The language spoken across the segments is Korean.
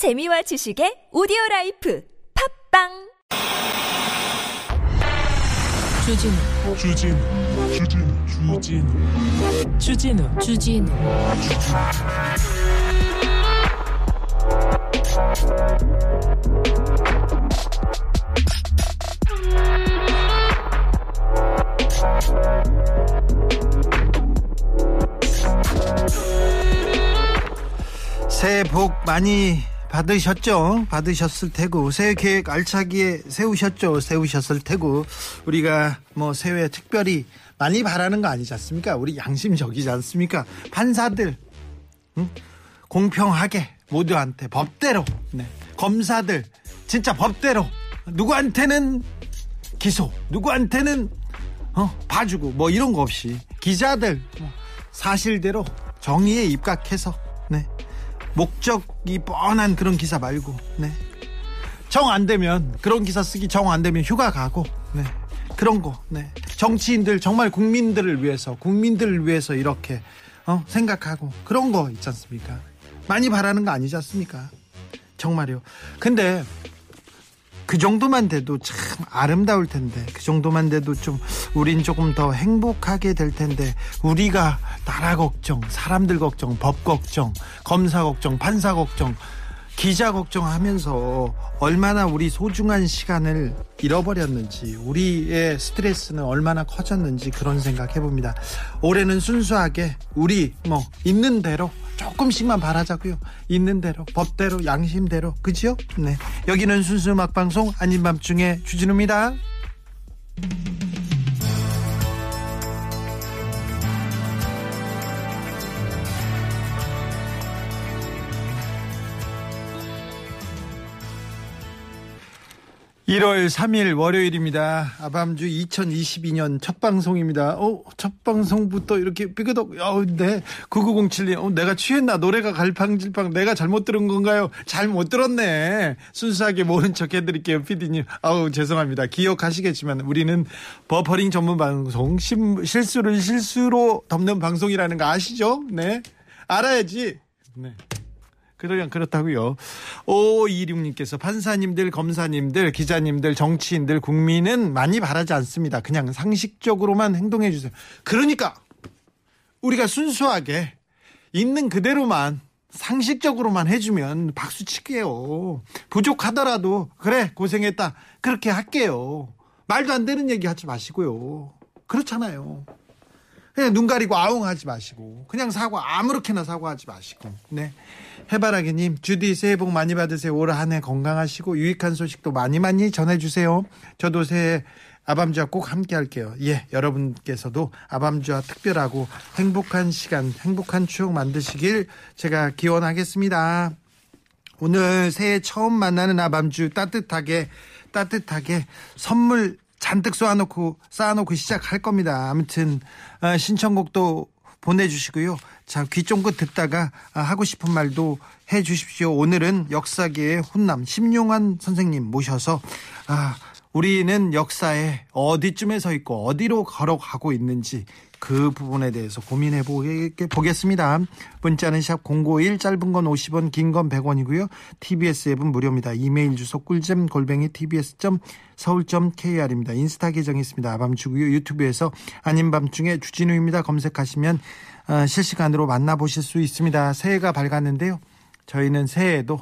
재미와 지식의 오디오 라이프. 팝빵! 주진우. 주진우. 주진우. 주진우. 주진우. 주진우. 새해 복 많이 받으셨죠? 받으셨을 테고 새해 계획 알차게 세우셨죠? 세우셨을 테고 우리가 뭐 새해 특별히 많이 바라는 거 아니지 않습니까? 우리 양심적이지 않습니까? 판사들 응? 공평하게 모두한테 법대로 네. 검사들 진짜 법대로 누구한테는 기소 누구한테는 어, 봐주고 뭐 이런 거 없이 기자들 뭐 사실대로 정의에 입각해서 네. 목적이 뻔한 그런 기사 말고 네. 정 안 되면 그런 기사 쓰기 정 안 되면 휴가 가고 네. 그런 거 네. 정치인들 정말 국민들을 위해서 국민들을 위해서 이렇게 어, 생각하고 그런 거 있지 않습니까? 많이 바라는 거 아니지 않습니까? 정말요. 근데 그 정도만 돼도 참 아름다울 텐데 그 정도만 돼도 좀 우린 조금 더 행복하게 될 텐데 우리가 나라 걱정 사람들 걱정 법 걱정 검사 걱정 판사 걱정 기자 걱정하면서 얼마나 우리 소중한 시간을 잃어버렸는지 우리의 스트레스는 얼마나 커졌는지 그런 생각 해봅니다. 올해는 순수하게 우리 뭐 있는 대로 조금씩만 바라자고요. 있는 대로 법대로 양심대로. 그지요? 네. 여기는 순수 음악 방송 아닌 밤중에 주진우입니다. 1월 3일 월요일입니다. 아밤주 2022년 첫 방송입니다. 어, 첫 방송부터 이렇게 삐그덕, 어, 네. 9907님, 어, 내가 취했나? 노래가 갈팡질팡, 내가 잘못 들은 건가요? 잘 못 들었네. 순수하게 모른 척 해드릴게요, 피디님. 아우, 죄송합니다. 기억하시겠지만, 우리는 버퍼링 전문 방송, 심, 실수를 실수로 덮는 방송이라는 거 아시죠? 네. 알아야지. 네. 그러면 그렇다고요. 5526님께서 판사님들, 검사님들, 기자님들, 정치인들, 국민은 많이 바라지 않습니다. 그냥 상식적으로만 행동해 주세요. 그러니까 우리가 순수하게 있는 그대로만 상식적으로만 해주면 박수 칠게요. 부족하더라도 그래 고생했다 그렇게 할게요. 말도 안 되는 얘기 하지 마시고요. 그렇잖아요. 그냥 눈 가리고 아웅 하지 마시고 그냥 사과 아무렇게나 사과하지 마시고 네. 해바라기님 주디 새해 복 많이 받으세요. 올 한 해 건강하시고 유익한 소식도 많이 많이 전해주세요. 저도 새해 아밤주와 꼭 함께 할게요. 예 여러분께서도 아밤주와 특별하고 행복한 시간 행복한 추억 만드시길 제가 기원하겠습니다. 오늘 새해 처음 만나는 아밤주 따뜻하게 따뜻하게 선물 잔뜩 쏘아놓고 쌓아놓고 시작할 겁니다. 아무튼 어, 신청곡도 보내주시고요. 자, 귀 쫑긋 듣다가 아, 하고 싶은 말도 해 주십시오. 오늘은 역사계의 훈남 심용환 선생님 모셔서 아, 우리는 역사에 어디쯤에 서 있고 어디로 걸어가고 있는지 그 부분에 대해서 고민해 보겠습니다. 문자는 샵 051, 짧은 건 50원, 긴 건 100원이고요. TBS 앱은 무료입니다. 이메일 주소 꿀잼 골뱅이 tbs.서울.kr입니다. 인스타 계정이 있습니다. 밤주고요. 유튜브에서 아닌 밤중에 주진우입니다. 검색하시면 어, 실시간으로 만나보실 수 있습니다. 새해가 밝았는데요. 저희는 새해에도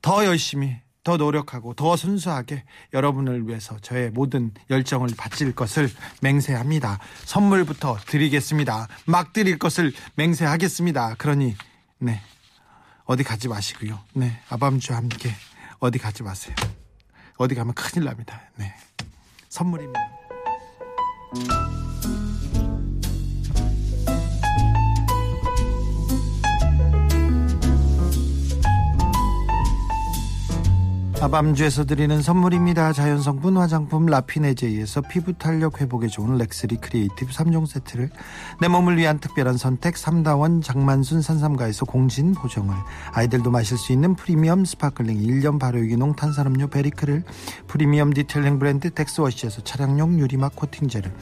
더 열심히 더 노력하고 더 순수하게 여러분을 위해서 저의 모든 열정을 바칠 것을 맹세합니다. 선물부터 드리겠습니다. 막 드릴 것을 맹세하겠습니다. 그러니 네 어디 가지 마시고요. 네 아밤주와 함께 어디 가지 마세요. 어디 가면 큰일 납니다. 네 선물입니다. 아밤주에서 드리는 선물입니다. 자연성분 화장품 라피네제이에서 피부 탄력 회복에 좋은 렉스리 크리에이티브 3종 세트를 내 몸을 위한 특별한 선택 3다원 장만순 산삼가에서 공진 보정을 아이들도 마실 수 있는 프리미엄 sparkling 1년 발효유기농 탄산음료 베리크를 프리미엄 detailing 브랜드 덱스워시에서 차량용 유리막 코팅제를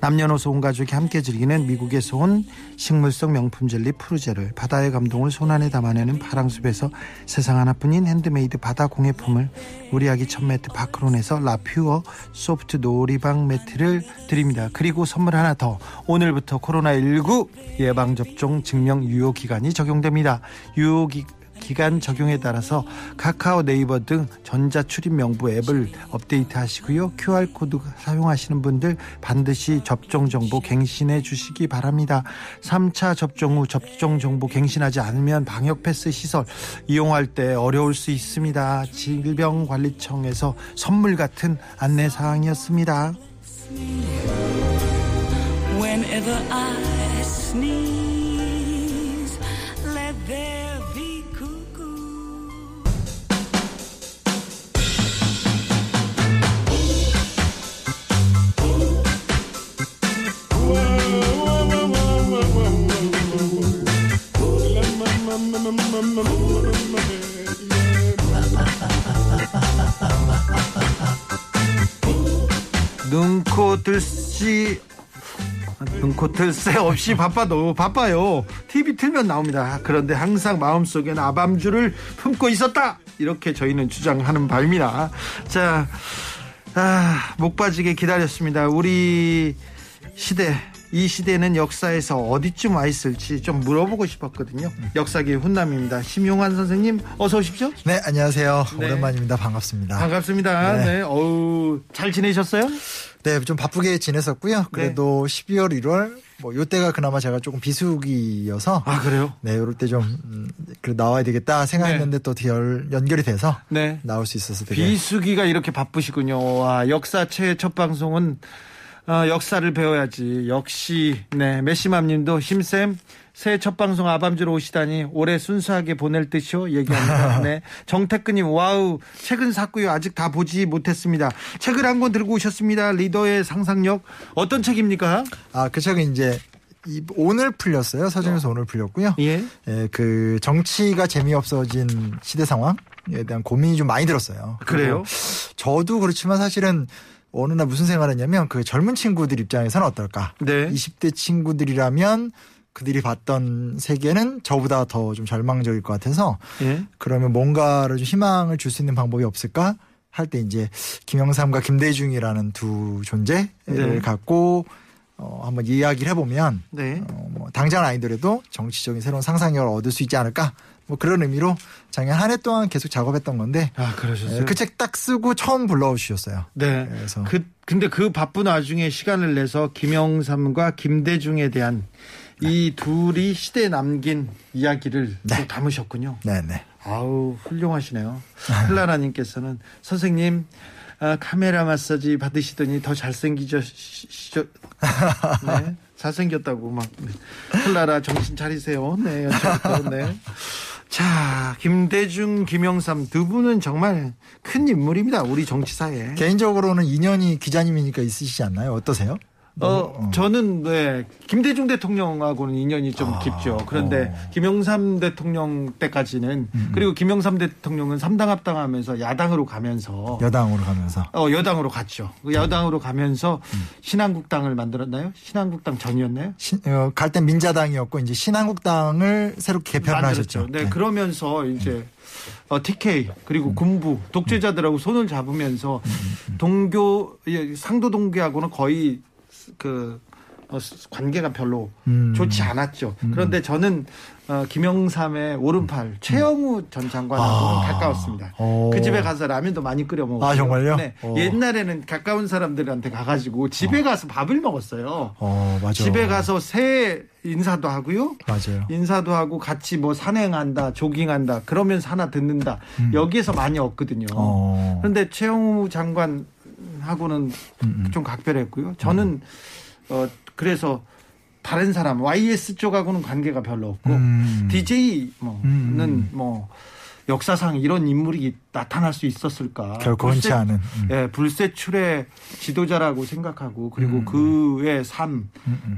남녀노소 온 가족이 함께 즐기는 미국에서 온 식물성 명품 젤리 푸르제를 바다의 감동을 손안에 담아내는 파랑숲에서 세상 하나뿐인 핸드메이드 바다 공예품을 우리 아기 첫 매트 바크론에서 라퓨어 소프트 놀이방 매트를 드립니다. 그리고 선물 하나 더 오늘부터 코로나19 예방접종 증명 유효 기간이 적용됩니다. 유효 기 기간 적용에 따라서 카카오 네이버 등 전자출입 명부 앱을 업데이트 하시고요. QR코드 사용하시는 분들 반드시 접종 정보 갱신해 주시기 바랍니다. 3차 접종 후 접종 정보 갱신하지 않으면 방역 패스 시설 이용할 때 어려울 수 있습니다. 질병관리청에서 선물 같은 안내 사항이었습니다. Whenever I sneeze, 눈코 들씨 눈코 들새 없이 바빠도 바빠요. TV 틀면 나옵니다. 그런데 항상 마음속에는 아밤주를 품고 있었다. 이렇게 저희는 주장하는 바입니다. 자, 아, 목 빠지게 기다렸습니다. 우리 시대 이 시대는 역사에서 어디쯤 와 있을지 좀 물어보고 싶었거든요. 역사계 훈남입니다. 심용환 선생님 어서 오십시오. 네, 안녕하세요. 네. 오랜만입니다. 반갑습니다. 반갑습니다. 네. 네. 어우, 잘 지내셨어요? 네, 좀 바쁘게 지냈었고요. 그래도 12월, 1월 뭐 요때가 그나마 제가 조금 비수기여서 아, 그래요? 네, 요럴 때좀 음, 그 나와야 되겠다 생각했는데 또 연, 연결이 돼서 네. 나올 수 있어서 되게 비수기가 이렇게 바쁘시군요. 와, 역사체 첫 방송은 어, 역사를 배워야지. 역시 네 메시맘 님도 힘쌤 새해 첫 방송 아밤주로 오시다니 올해 순수하게 보낼 듯이요 얘기합니다. 네. 정태근님 와우 책은 샀고요 아직 다 보지 못했습니다. 책을 한 권 들고 오셨습니다. 리더의 상상력 어떤 책입니까? 아, 그 책은 이제 이- 오늘 풀렸어요. 서점에서 오늘 풀렸고요. 예. 예, 그 정치가 재미없어진 시대 상황에 대한 고민이 좀 많이 들었어요. 그래요? 저도 그렇지만 사실은 어느 날 무슨 생각을 했냐면 그 젊은 친구들 입장에서는 어떨까? 네. 20대 친구들이라면 그들이 봤던 세계는 저보다 더 좀 절망적일 것 같아서 예. 그러면 뭔가를 좀 희망을 줄 수 있는 방법이 없을까? 할 때 이제 김영삼과 김대중이라는 두 존재를 네. 갖고 어, 한번 이야기를 해보면 네. 어, 뭐 당장은 아니더라도 정치적인 새로운 상상력을 얻을 수 있지 않을까? 뭐 그런 의미로 작년 한 해 동안 계속 작업했던 건데 아 그러셨어요. 그 책 딱 쓰고 처음 불러주셨어요. 네. 그래서 그 근데 그 바쁜 와중에 시간을 내서 김영삼과 김대중에 대한 이 둘이 시대에 남긴 이야기를 네. 또 담으셨군요. 네 네. 아우 훌륭하시네요. 흘라라 님께서는 선생님 아, 카메라 마사지 받으시더니 더 잘생기죠. 시- 시죠. 네. 잘생겼다고 막 흘라라 정신 차리세요. 네. 여쭤봤고, 네. 자, 김대중, 김영삼 두 분은 정말 큰 인물입니다. 우리 정치사에. 개인적으로는 인연이 기자님이니까 있으시지 않나요? 어떠세요? 어, 저는 네 김대중 대통령하고는 인연이 좀 아, 깊죠. 그런데 어. 김영삼 대통령 때까지는 음, 그리고 김영삼 대통령은 삼당 합당하면서 야당으로 가면서 여당으로 가면서 어, 여당으로 갔죠. 그 여당으로 가면서 음. 신한국당을 만들었나요? 신한국당 전이었나요? 어, 갈땐 민자당이었고 이제 신한국당을 새롭게 개편을. 하셨죠. 네, 그러면서 이제 어, TK 그리고 군부 독재자들하고 손을 잡으면서 동교 예, 상도 동교하고는 거의 그 어, 관계가 별로 음. 좋지 않았죠. 그런데 저는 어, 김영삼의 오른팔 최영우 전 장관하고는 아. 가까웠습니다. 오. 그 집에 가서 라면도 많이 끓여 먹었고. 아, 정말요? 네. 오. 옛날에는 가까운 사람들한테 가가지고 집에 가서 밥을 먹었어요. 어, 맞아. 집에 가서 새해 인사도 하고요. 맞아요. 인사도 하고 같이 뭐 산행한다, 조깅한다, 그러면서 하나 듣는다. 여기에서 많이 얻거든요. 음. 어. 그런데 최영우 장관 하고는 음, 좀 각별했고요. 저는 어 그래서 다른 사람 YS 쪽하고는 관계가 별로 없고 음. DJ 뭐는 음. 뭐 역사상 이런 인물이 나타날 수 있었을까? 결코 흔치 않은. 음. 예, 불세출의 지도자라고 생각하고 그리고 그의 삶,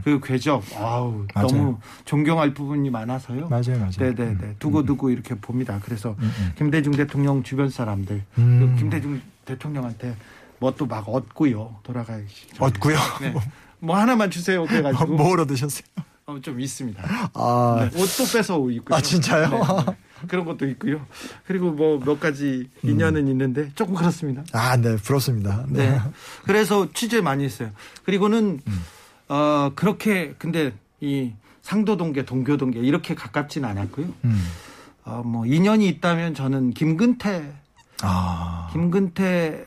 그 궤적, 아우 맞아요. 너무 존경할 부분이 많아서요. 맞아요, 맞아요. 네, 네, 네. 두고 두고 이렇게 봅니다. 그래서 김대중 대통령 주변 사람들, 음. 그 김대중 대통령한테 뭐 또 막 얻고요. 돌아가시. 얻고요. 네. 뭐 하나만 주세요. 그래가지고 뭘 얻으셨어요? 어, 좀 있습니다. 아, 네, 옷도 뺏어 입고요. 아, 진짜요? 네, 네. 그런 것도 있고요. 그리고 뭐 몇 가지 인연은 있는데 조금 그렇습니다. 아, 네, 부럽습니다. 네. 네. 그래서 취재 많이 했어요. 그리고는 음. 어 그렇게 근데 이 상도동계 동교동계 이렇게 가깝지는 않았고요. 음. 어 뭐 인연이 있다면 저는 김근태 아, 김근태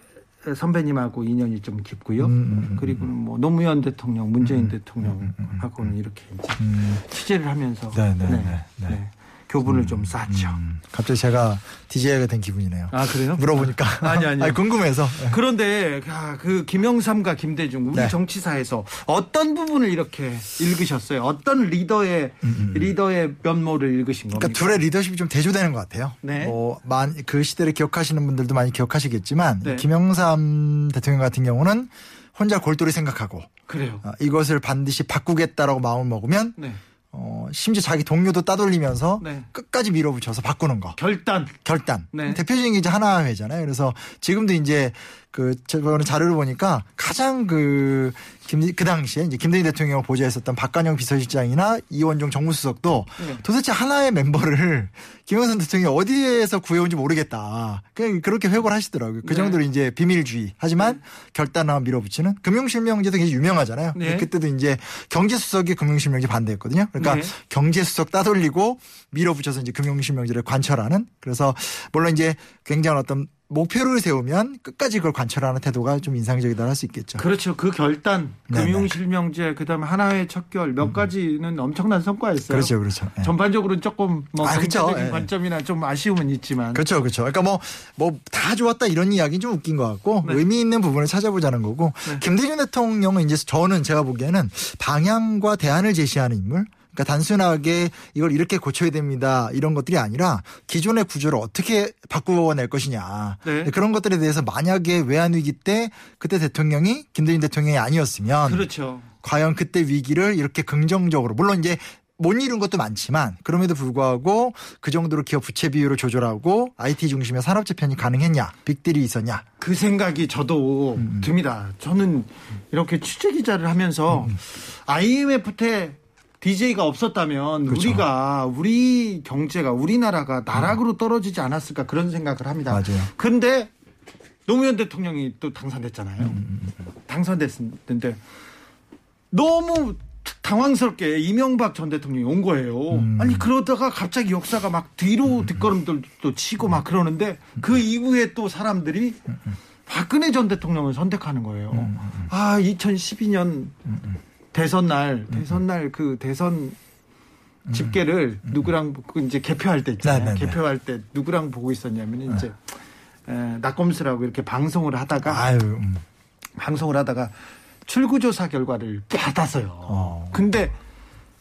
선배님하고 인연이 좀 깊고요. 음, 음, 음, 그리고는 뭐 노무현 대통령, 문재인 대통령하고는 이렇게 이제 음. 취재를 하면서 네, 네, 네, 네. 교분을 좀 쌓죠. 음. 갑자기 제가 DJ가 된 기분이네요. 아 그래요? 물어보니까. 아니, 아니요. 궁금해서. 그런데 아, 그 김영삼과 김대중 우리 네. 정치사에서 어떤 부분을 이렇게 읽으셨어요? 어떤 리더의 리더의 면모를 읽으신 겁니까? 음, 그러니까 둘의 리더십이 좀 대조되는 것 같아요. 네. 뭐, 만, 그 시대를 기억하시는 분들도 많이 기억하시겠지만, 네. 김영삼 대통령 같은 경우는 혼자 골똘히 생각하고, 그래요. 어, 이것을 반드시 바꾸겠다라고 마음을 먹으면, 네. 어, 심지어 자기 동료도 따돌리면서 네. 끝까지 밀어붙여서 바꾸는 거. 결단. 결단. 네. 대표적인 게 이제 하나회잖아요. 그래서 지금도 이제 그 저번에 자료를 보니까 가장 그, 김, 그 당시에 이제 김대중 대통령을 보좌했었던 박관영 비서실장이나 이원종 정무수석도 네. 도대체 하나의 멤버를 김영삼 대통령이 어디에서 구해온지 모르겠다. 그냥 그렇게 회고를 하시더라고요. 그 네. 정도로 이제 비밀주의. 하지만 결단하고 밀어붙이는 금융실명제도 굉장히 유명하잖아요. 네. 그때도 이제 경제수석이 금융실명제 반대했거든요. 그러니까 네. 경제수석 따돌리고 밀어붙여서 이제 금융실명제를 관철하는 그래서 물론 이제 굉장한 어떤 목표를 세우면 끝까지 그걸 관철하는 태도가 좀 인상적이다 할 수 있겠죠. 그렇죠. 그 결단, 네네. 금융실명제, 그다음에 하나의 척결 몇 가지는 엄청난 성과였어요. 그렇죠, 그렇죠. 예. 전반적으로는 조금 뭐 아, 예. 관점이나 좀 아쉬움은 있지만 그렇죠, 그렇죠. 그러니까 뭐 뭐 다 좋았다 이런 이야기는 좀 웃긴 것 같고 네. 의미 있는 부분을 찾아보자는 거고 네. 김대중 대통령은 이제 저는 제가 보기에는 방향과 대안을 제시하는 인물. 그러니까 단순하게 이걸 이렇게 고쳐야 됩니다 이런 것들이 아니라 기존의 구조를 어떻게 바꾸어낼 것이냐 네. 그런 것들에 대해서 만약에 외환 위기 때 그때 대통령이 김대중 대통령이 아니었으면 그렇죠. 과연 그때 위기를 이렇게 긍정적으로 물론 이제 못 이룬 것도 많지만 그럼에도 불구하고 그 정도로 기업 부채 비율을 조절하고 IT 중심의 산업 재편이 가능했냐 빅딜이 있었냐 그 생각이 저도 음, 듭니다. 저는 이렇게 취재 기자를 하면서 음, IMF 때 DJ가 없었다면 그렇죠. 우리가 우리 경제가 우리나라가 나락으로 떨어지지 않았을까 그런 생각을 합니다. 맞아요. 근데 노무현 대통령이 또 당선됐잖아요. 음, 당선됐는데 너무 당황스럽게 이명박 전 대통령이 온 거예요. 음. 아니 그러다가 갑자기 역사가 막 뒤로 뒷걸음들도 치고 막 그러는데 그 이후에 또 사람들이 박근혜 전 대통령을 선택하는 거예요. 음, 아 2012년 대선 날 대선 날 그 대선 집계를 누구랑 그 이제 개표할 때 있잖아요. 음. 네네 네. 개표할 때 누구랑 보고 있었냐면 이제 에, 낙검수라고 이렇게 방송을 하다가 아유 음. 방송을 하다가 출구조사 결과를 받았어요. 어. 근데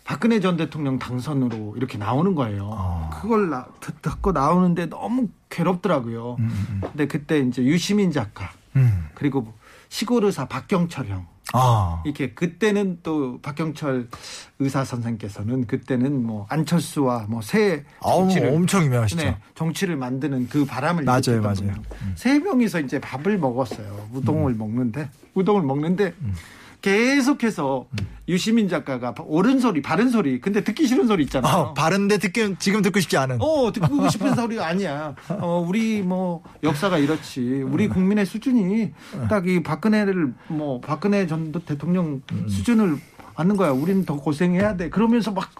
박근혜 전 대통령 당선으로 이렇게 나오는 거예요. 어. 그걸 나, 듣- 듣고 나오는데 너무 괴롭더라고요. 근데 그때 이제 유시민 작가 음. 그리고 시골의사 박경철 형 아. 이렇게 그때는 또 박경철 의사 선생께서는 그때는 뭐 안철수와 뭐새 아우 엄청 유명하시죠. 네, 정치를 만드는 그 바람을 맞아요, 맞아요. 분이에요. 세 명이서 이제 밥을 먹었어요. 우동을 먹는데 우동을 먹는데 계속해서 유시민 작가가 옳은 소리, 바른 소리, 근데 듣기 싫은 소리 있잖아요. 아, 바른데 듣기 지금 듣고 싶지 않은. 어, 듣고 싶은 소리가 아니야. 어, 우리 뭐 역사가 이렇지. 우리 국민의 수준이 딱 이 박근혜를 뭐 박근혜 전 대통령 수준을 앉는 거야. 우리는 더 고생해야 돼. 그러면서 막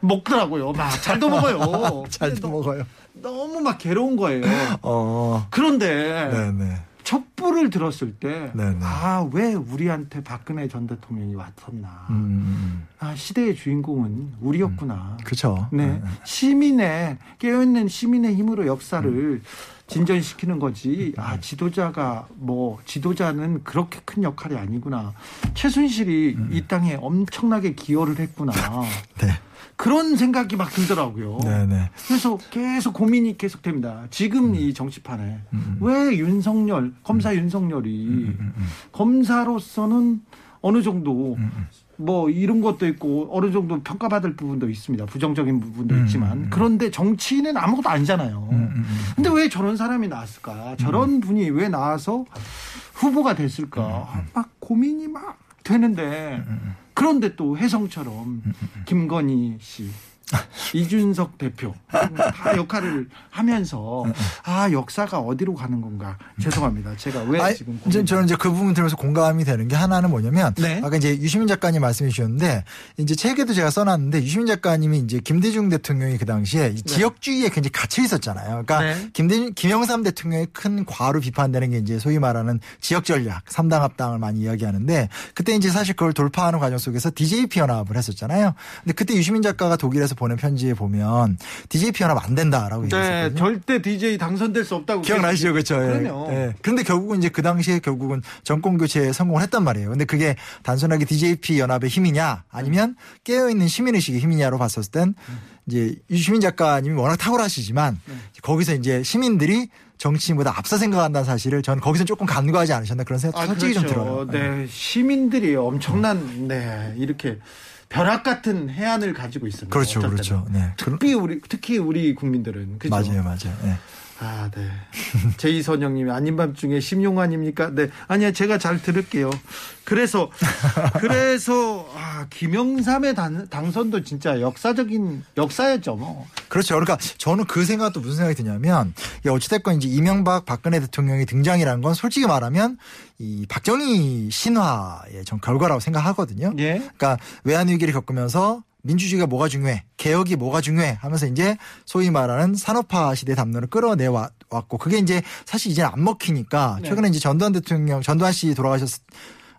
먹더라고요. 막 잘도 먹어요. 잘도 먹어요. 너무 막 괴로운 거예요. 어. 그런데 네네. 첫 촛불을 들었을 때. 아, 왜 우리한테 박근혜 전 대통령이 왔었나. 음, 아, 시대의 주인공은 우리였구나. 그렇죠. 네. 시민의, 깨어있는 시민의 힘으로 역사를 음. 진전시키는 거지. 아, 지도자가, 뭐, 지도자는 그렇게 큰 역할이 아니구나. 최순실이 음. 이 땅에 엄청나게 기여를 했구나. 네. 그런 생각이 막 들더라고요. 네네. 그래서 계속 고민이 계속됩니다. 지금 이 정치판에 왜 윤석열 검사 윤석열이 검사로서는 어느 정도 뭐 이런 것도 있고 어느 정도 평가받을 부분도 있습니다. 부정적인 부분도 있지만. 그런데 정치인은 아무것도 아니잖아요. 근데 왜 저런 사람이 나왔을까? 저런 분이 왜 나와서 후보가 됐을까? 막 고민이 막 되는데. 그런데 또 혜성처럼 김건희 씨 이준석 대표 다 역할을 하면서 아 역사가 어디로 가는 건가 죄송합니다 제가 왜 아니, 지금 이제 고민을- 저는 이제 그 부분 들으면서 공감이 되는 게 하나는 뭐냐면 네. 아까 이제 유시민 작가님 말씀해 주셨는데 이제 책에도 제가 써놨는데 유시민 작가님이 이제 김대중 대통령이 그 당시에 이 지역주의에 굉장히 갇혀 있었잖아요. 그러니까 네. 김대 김영삼 대통령의 큰 과로 비판되는 게 이제 소위 말하는 지역 전략, 삼당 합당을 많이 이야기하는데 그때 이제 사실 그걸 돌파하는 과정 속에서 DJP 연합을 했었잖아요. 근데 그때 유시민 작가가 독일에서 보낸 편지에 보면 DJP 연합 안 된다라고 네 얘기했었거든요. 절대 DJ 당선될 수 없다고 기억나시죠, 그렇죠? 예. 그럼요. 예. 그런데 결국은 이제 그 당시에 결국은 정권 교체에 성공을 했단 말이에요. 근데 그게 단순하게 DJP 연합의 힘이냐, 아니면 깨어 있는 시민 의식의 힘이냐로 봤었을 땐 이제 유시민 작가님이 워낙 탁월하시지만 거기서 이제 시민들이 정치인보다 앞서 생각한다는 사실을 전 거기서 조금 간과하지 않으셨나 그런 생각 아, 솔직히 그렇죠. 좀 들어요. 네 시민들이 엄청난 네 이렇게 벼락 같은 해안을 가지고 있습니다. 그렇죠, 어쩔 그렇죠. 네. 특히 우리 특히 우리 국민들은 그죠? 맞아요, 맞아요. 예. 아, 네. 제이선영님이 아닌 밤중에 심용 아닙니까? 네. 아니야, 제가 잘 들을게요. 그래서, 그래서, 아, 김영삼의 단, 당선도 진짜 역사적인, 역사였죠, 뭐. 그렇죠. 그러니까 저는 그 생각도 무슨 생각이 드냐면 어찌됐건 이제 이명박 박근혜 대통령의 등장이라는 건 솔직히 말하면 이 박정희 신화의 전 결과라고 생각하거든요. 예. 그러니까 외환 위기를 겪으면서 민주주의가 뭐가 중요해, 개혁이 뭐가 중요해 하면서 이제 소위 말하는 산업화 시대 담론을 끌어내 왔고 그게 이제 사실 이제는 안 먹히니까 네. 최근에 이제 전두환 대통령, 전두환 씨 돌아가셨.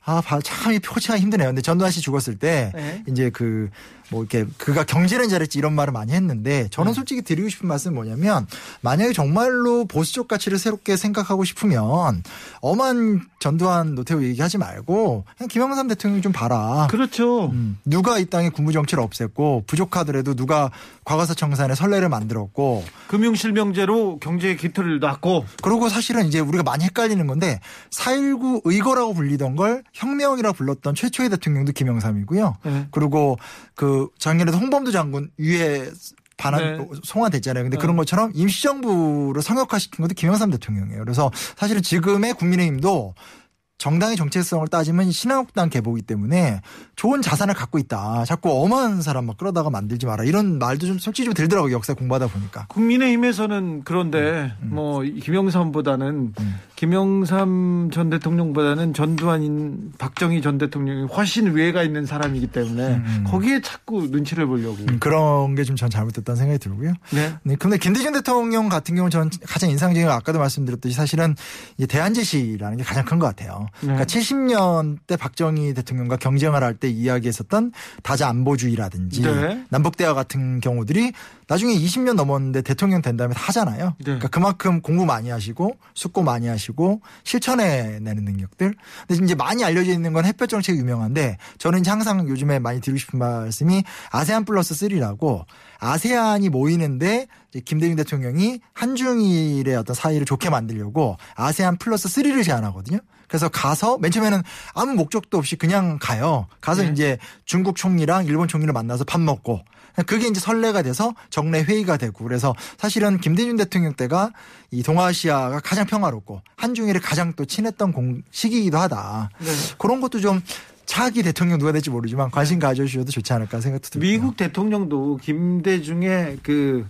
아, 바- 참, 이 표치가 힘드네요. 근데 전두환 씨 죽었을 때, 네. 이제 그, 뭐, 이렇게, 그가 경제는 잘했지 이런 말을 많이 했는데, 저는 솔직히 드리고 싶은 말씀은 뭐냐면, 만약에 정말로 보수적 가치를 새롭게 생각하고 싶으면, 엄한 전두환 노태우 얘기하지 말고, 그냥 김영삼 대통령 좀 봐라. 그렇죠. 음, 누가 이 땅에 군부 정치를 없앴고, 부족하더라도 누가 과거사 청산에 선례를 만들었고, 금융실명제로 경제의 기틀을 놨고, 그리고 사실은 이제 우리가 많이 헷갈리는 건데 4.19 의거라고 불리던 걸 혁명이라고 불렀던 최초의 대통령도 김영삼이고요. 네. 그리고 그 작년에도 홍범도 장군 유해 반환 네. 송환됐잖아요. 근데 네. 그런 것처럼 임시정부를 성역화시킨 것도 김영삼 대통령이에요. 그래서 사실은 지금의 국민의힘도 정당의 정체성을 따지면 신한국당 계보기 때문에 좋은 자산을 갖고 있다. 자꾸 엄한 사람 막 끌어다가 만들지 마라. 이런 말도 좀 솔직히 좀 들더라고요. 역사 공부하다 보니까. 국민의힘에서는 그런데, 음, 뭐, 김영삼보다는, 김영삼 전 대통령보다는 전두환인 박정희 전 대통령이 훨씬 위에가 있는 사람이기 때문에, 거기에 자꾸 눈치를 보려고. 음, 그런 게 좀 전 잘못됐다는 생각이 들고요. 네. 네, 근데 김대중 대통령 같은 경우는 전 가장 인상적인 건 아까도 말씀드렸듯이 사실은 이 대한제시라는 게 가장 큰 것 같아요. 네. 그러니까 70년 때 박정희 대통령과 경쟁을 할 때 이야기했었던 다자 안보주의라든지 네. 남북 대화 같은 경우들이 나중에 20년 넘었는데 대통령 된 다음에 다 하잖아요. 네. 그러니까 그만큼 공부 많이 하시고 숙고 많이 하시고 실천해내는 능력들. 근데 이제 많이 알려져 있는 건 햇볕 정책이 유명한데 저는 항상 요즘에 많이 드리고 싶은 말씀이 아세안 플러스 3라고 아세안이 모이는데 이제 김대중 대통령이 한중일의 어떤 사이를 좋게 만들려고 아세안 플러스 3를 제안하거든요. 그래서 가서 맨 처음에는 아무 목적도 없이 그냥 가요. 가서 네. 이제 중국 총리랑 일본 총리를 만나서 밥 먹고 그게 이제 선례가 돼서 정례 회의가 되고 그래서 사실은 김대중 대통령 때가 이 동아시아가 가장 평화롭고 한중일이 가장 또 친했던 공- 시기이기도 하다. 네. 그런 것도 좀 차기 대통령 누가 될지 모르지만 관심 가져주셔도 좋지 않을까 생각도 들고요. 미국 대통령도 김대중의 그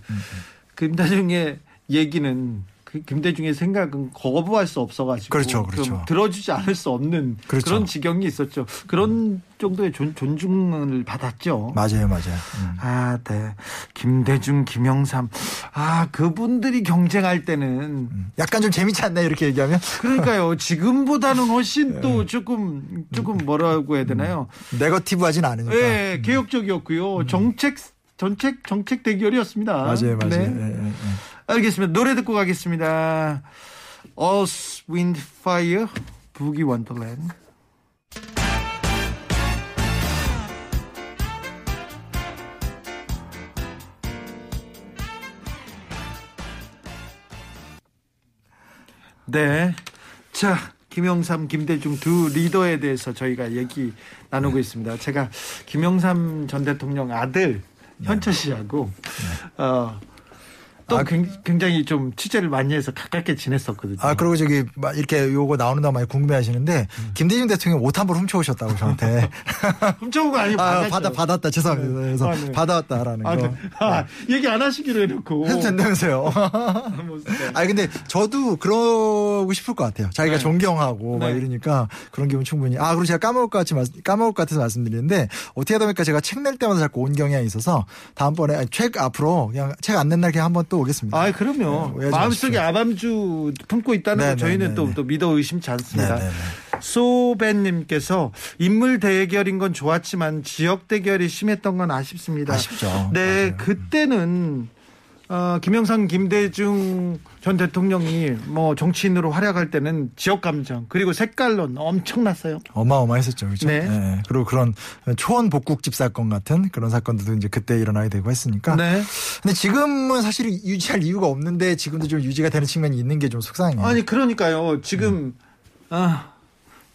김대중의 얘기는 그 김대중의 생각은 거부할 수 없어가지고 그렇죠, 좀 그렇죠. 들어주지 않을 수 없는 그 그렇죠. 런 지경이 있었죠. 그런 정도의 존, 존중을 받았죠. 맞아요, 맞아요. 음. 아, 네. 김대중, 김영삼. 아, 그분들이 경쟁할 때는 약간 좀 재밌지 않나요? 이렇게 얘기하면? 그러니까요. 지금보다는 훨씬 또 조금 조금 뭐라고 해야 되나요? 네거티브 하진 않으니까. 예, 개혁적이었고요. 정책 정책 정책 대결이었습니다. 맞아요, 맞아요. 네. 예, 예, 예. 알겠습니다. 노래 듣고 가겠습니다. Earth, Wind, Fire, 부기 원더랜드. 네. 자, 김영삼, 김대중 두 리더에 대해서 저희가 얘기 나누고 있습니다. 제가 김영삼 전 대통령 아들 현철 씨하고 어, 또 아, 굉- 굉장히 좀 취재를 많이 해서 가깝게 지냈었거든요. 아, 그리고 저기, 막 이렇게 요거 나오는 거 많이 궁금해 하시는데, 음. 김대중 대통령 옷 한 벌 훔쳐오셨다고 저한테. 훔쳐온 거 아니고 아. 받아, 받았다. 죄송합니다. 네. 그래서 아, 네. 받아왔다라는 아, 거. 그, 아, 얘기 안 하시기로 해놓고. 해도 된다면서요. 뭐, 네. 근데 저도 그러고 싶을 것 같아요. 자기가 네. 존경하고 막 네. 이러니까 그런 기분 충분히. 아 그리고 제가 까먹을 것 같이 말- 까먹을 것 같아서 말씀드리는데 어떻게 하다 보니까 제가 책 낼 때마다 자꾸 온 경향이 있어서 다음번에 아니, 책 앞으로 그냥 책 안 낸 날 그냥 한번 또 오겠습니다. 아, 그럼요. 네, 마음속에 마십시오. 아밤주 품고 있다는 네, 거 네, 저희는 네, 또, 네. 또 믿어 의심치 않습니다. 네, 네, 네. 소벤님께서 인물 대결인 건 좋았지만 지역 대결이 심했던 건 아쉽습니다. 아쉽죠. 네, 맞아요. 그때는 어, 김영삼, 김대중 전 대통령이 뭐 정치인으로 활약할 때는 지역 감정 그리고 색깔론 엄청났어요. 어마어마했었죠, 그렇죠? 네. 예, 그리고 그런 초원 복국집 사건 같은 그런 사건들도 이제 그때 일어나게 되고 했으니까. 네. 근데 지금은 사실 유지할 이유가 없는데 지금도 좀 유지가 되는 측면이 있는 게 좀 속상해요. 아니 그러니까요. 지금 음. 아,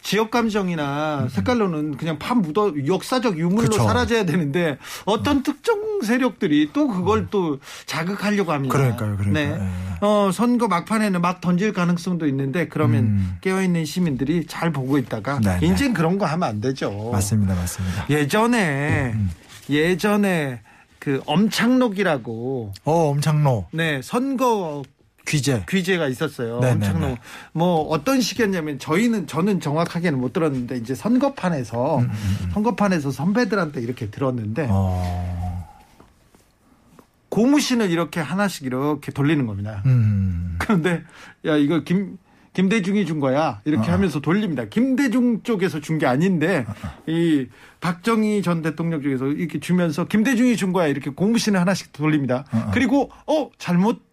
지역 감정이나 색깔로는 그냥 파 묻어 역사적 유물로 음. 그쵸. 사라져야 되는데 어떤 특정 세력들이 또 그걸 또 자극하려고 합니다. 그러니까요, 그러니까요. 네. 예. 어, 선거 막판에는 막 던질 가능성도 있는데 그러면 음. 깨어있는 시민들이 잘 보고 있다가 네, 네. 인생 그런 거 하면 안 되죠. 맞습니다, 맞습니다. 예전에 음. 예전에 그 엄창록이라고 어, 엄창로 네 선거 귀재. 귀재가 있었어요. 네, 엄청 네. 뭐 어떤 시기였냐면 저희는 저는 정확하게는 못 들었는데 이제 선거판에서 선거판에서 선배들한테 이렇게 들었는데 어. 고무신을 이렇게 하나씩 이렇게 돌리는 겁니다. 음. 그런데 야 이거 김 김대중이 준 거야 이렇게 어. 하면서 돌립니다. 김대중 쪽에서 준 게 아닌데 이 박정희 전 대통령 쪽에서 이렇게 주면서 김대중이 준 거야 이렇게 고무신을 하나씩 돌립니다. 어. 그리고 어 잘못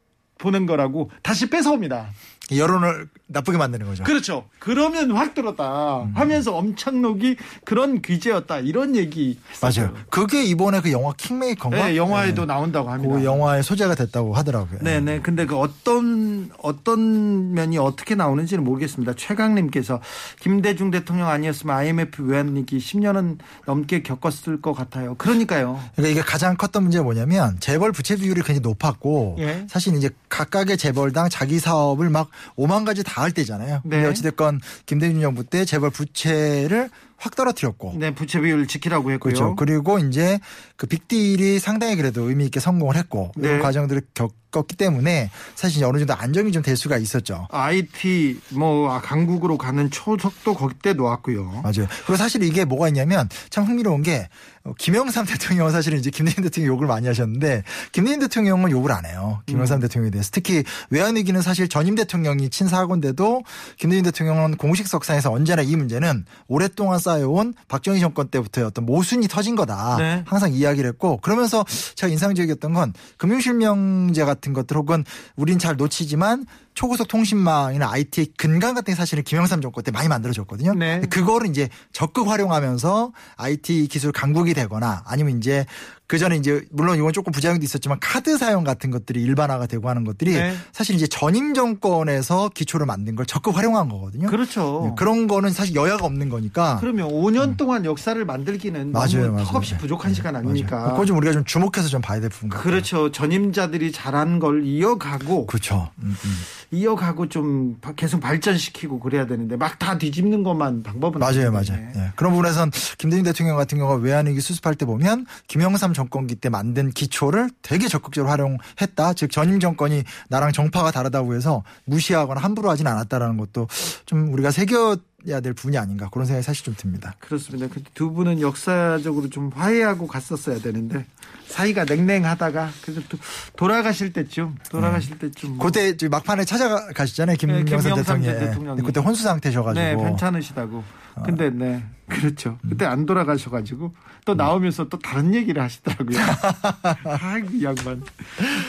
보낸 거라고 다시 뺏어옵니다. 여론을 나쁘게 만드는 거죠. 그렇죠. 그러면 확 들었다 하면서 엄창록이 그런 귀재였다 이런 얘기 했었어요. 맞아요. 그게 이번에 그 영화 킹메이커인가? 네, 영화에도 네. 나온다고 합니다. 그 영화의 소재가 됐다고 하더라고요. 네, 네. 근데 그 어떤 어떤 면이 어떻게 나오는지는 모르겠습니다. 최강님께서 김대중 대통령 아니었으면 IMF 외환위기 10년은 넘게 겪었을 것 같아요. 그러니까요. 그러니까 이게 가장 컸던 문제가 뭐냐면 재벌 부채 비율이 굉장히 높았고 예. 사실 이제 각각의 재벌당 자기 사업을 막 5만 가지 다할 때잖아요. 네. 어찌됐건 김대중 정부 때 재벌 부채를 확 떨어뜨렸고 네, 부채 비율을 지키라고 했고요. 그렇죠. 그리고 이제 그 빅딜이 상당히 그래도 의미 있게 성공을 했고 네. 이런 과정들을 겪었기 때문에 사실 어느 정도 안정이 좀 될 수가 있었죠. IT 뭐 아, 강국으로 가는 초석도 거기 때 놓았고요. 맞아요. 그리고 사실 이게 뭐가 있냐면 참 흥미로운 게 어, 김영삼 대통령은 사실은 이제 김대중 대통령 욕을 많이 하셨는데 김대중 대통령은 욕을 안 해요. 김영삼 대통령에 대해서 특히 외환 위기는 사실 전임 대통령이 친사하건데도 김대중 대통령은 공식 석상에서 언제나 이 문제는 오랫동안 쌓 여온 박정희 정권 때부터의 어떤 모순이 터진 거다. 네. 항상 이야기를 했고 그러면서 제가 인상적이었던 건 금융실명제 같은 것들 혹은 우린 잘 놓치지만 초고속 통신망이나 IT 근간 같은 게 사실은 김영삼 정권 때 많이 만들어졌거든요. 네. 그거를 이제 적극 활용하면서 IT 기술 강국이 되거나 아니면 이제 그 전에 이제 물론 이건 조금 부작용도 있었지만 카드 사용 같은 것들이 일반화가 되고 하는 것들이 네. 사실 이제 전임 정권에서 기초를 만든 걸 적극 활용한 거거든요. 그렇죠. 네, 그런 거는 사실 여야가 없는 거니까. 그러면 5년 동안 역사를 만들기는 맞아요, 맞아요. 턱없이 네. 부족한 시간 아닙니까? 맞아요. 그거 좀 우리가 좀 주목해서 좀 봐야 될 부분 같아요. 그렇죠. 전임자들이 잘한 걸 이어가고 그렇죠. 음, 음. 이어가고 좀 바- 계속 발전시키고 그래야 되는데 막 다 뒤집는 것만 방법은 맞아요. 맞아요. 예. 그런 부분에선 김대중 대통령 같은 경우가 외환위기 수습할 때 보면 김영삼 정권기 때 만든 기초를 되게 적극적으로 활용했다. 즉 전임 정권이 나랑 정파가 다르다고 해서 무시하거나 함부로 하진 않았다라는 것도 좀 우리가 새겨 야 될 부분이 아닌가 그런 생각이 사실 좀 듭니다. 그렇습니다. 근데 두 분은 역사적으로 좀 화해하고 갔었어야 되는데 사이가 냉랭하다가 그래서 또 돌아가실 때쯤 돌아가실 때쯤 뭐 그때 막판에 찾아가시잖아요. 김영삼, 김영삼 대통령이. 예. 대통령이. 그때 혼수 상태셔가지고. 네, 괜찮으시다고. 근데 네, 그렇죠. 그때 안 돌아가셔가지고 또 나오면서 또 다른 얘기를 하시더라고요. 아이고 이 양반.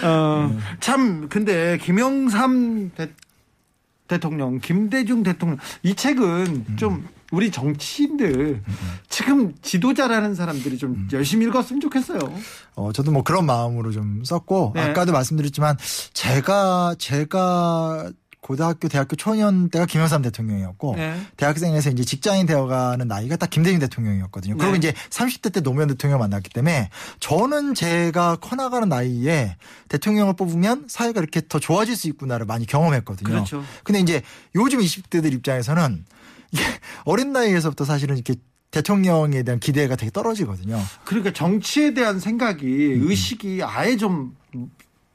어, 참 근데 김영삼 대, 대통령, 김대중 대통령 이 책은 좀 우리 정치인들 지금 지도자라는 사람들이 좀 열심히 읽었으면 좋겠어요. 어, 저도 뭐 그런 마음으로 좀 썼고, 네. 아까도 말씀드렸지만, 제가, 제가 고등학교, 대학교 초년 때가 김영삼 대통령이었고, 네. 대학생에서 이제 직장인 되어가는 나이가 딱 김대중 대통령이었거든요. 그리고 네. 이제 30대 때 노무현 대통령 을 만났기 때문에, 저는 제가 커나가는 나이에 대통령을 뽑으면 사회가 이렇게 더 좋아질 수 있구나를 많이 경험했거든요. 그렇죠. 근데 이제 요즘 20대들 입장에서는, 이게 어린 나이에서부터 사실은 이렇게 대통령에 대한 기대가 되게 떨어지거든요. 그러니까 정치에 대한 생각이 의식이 아예 좀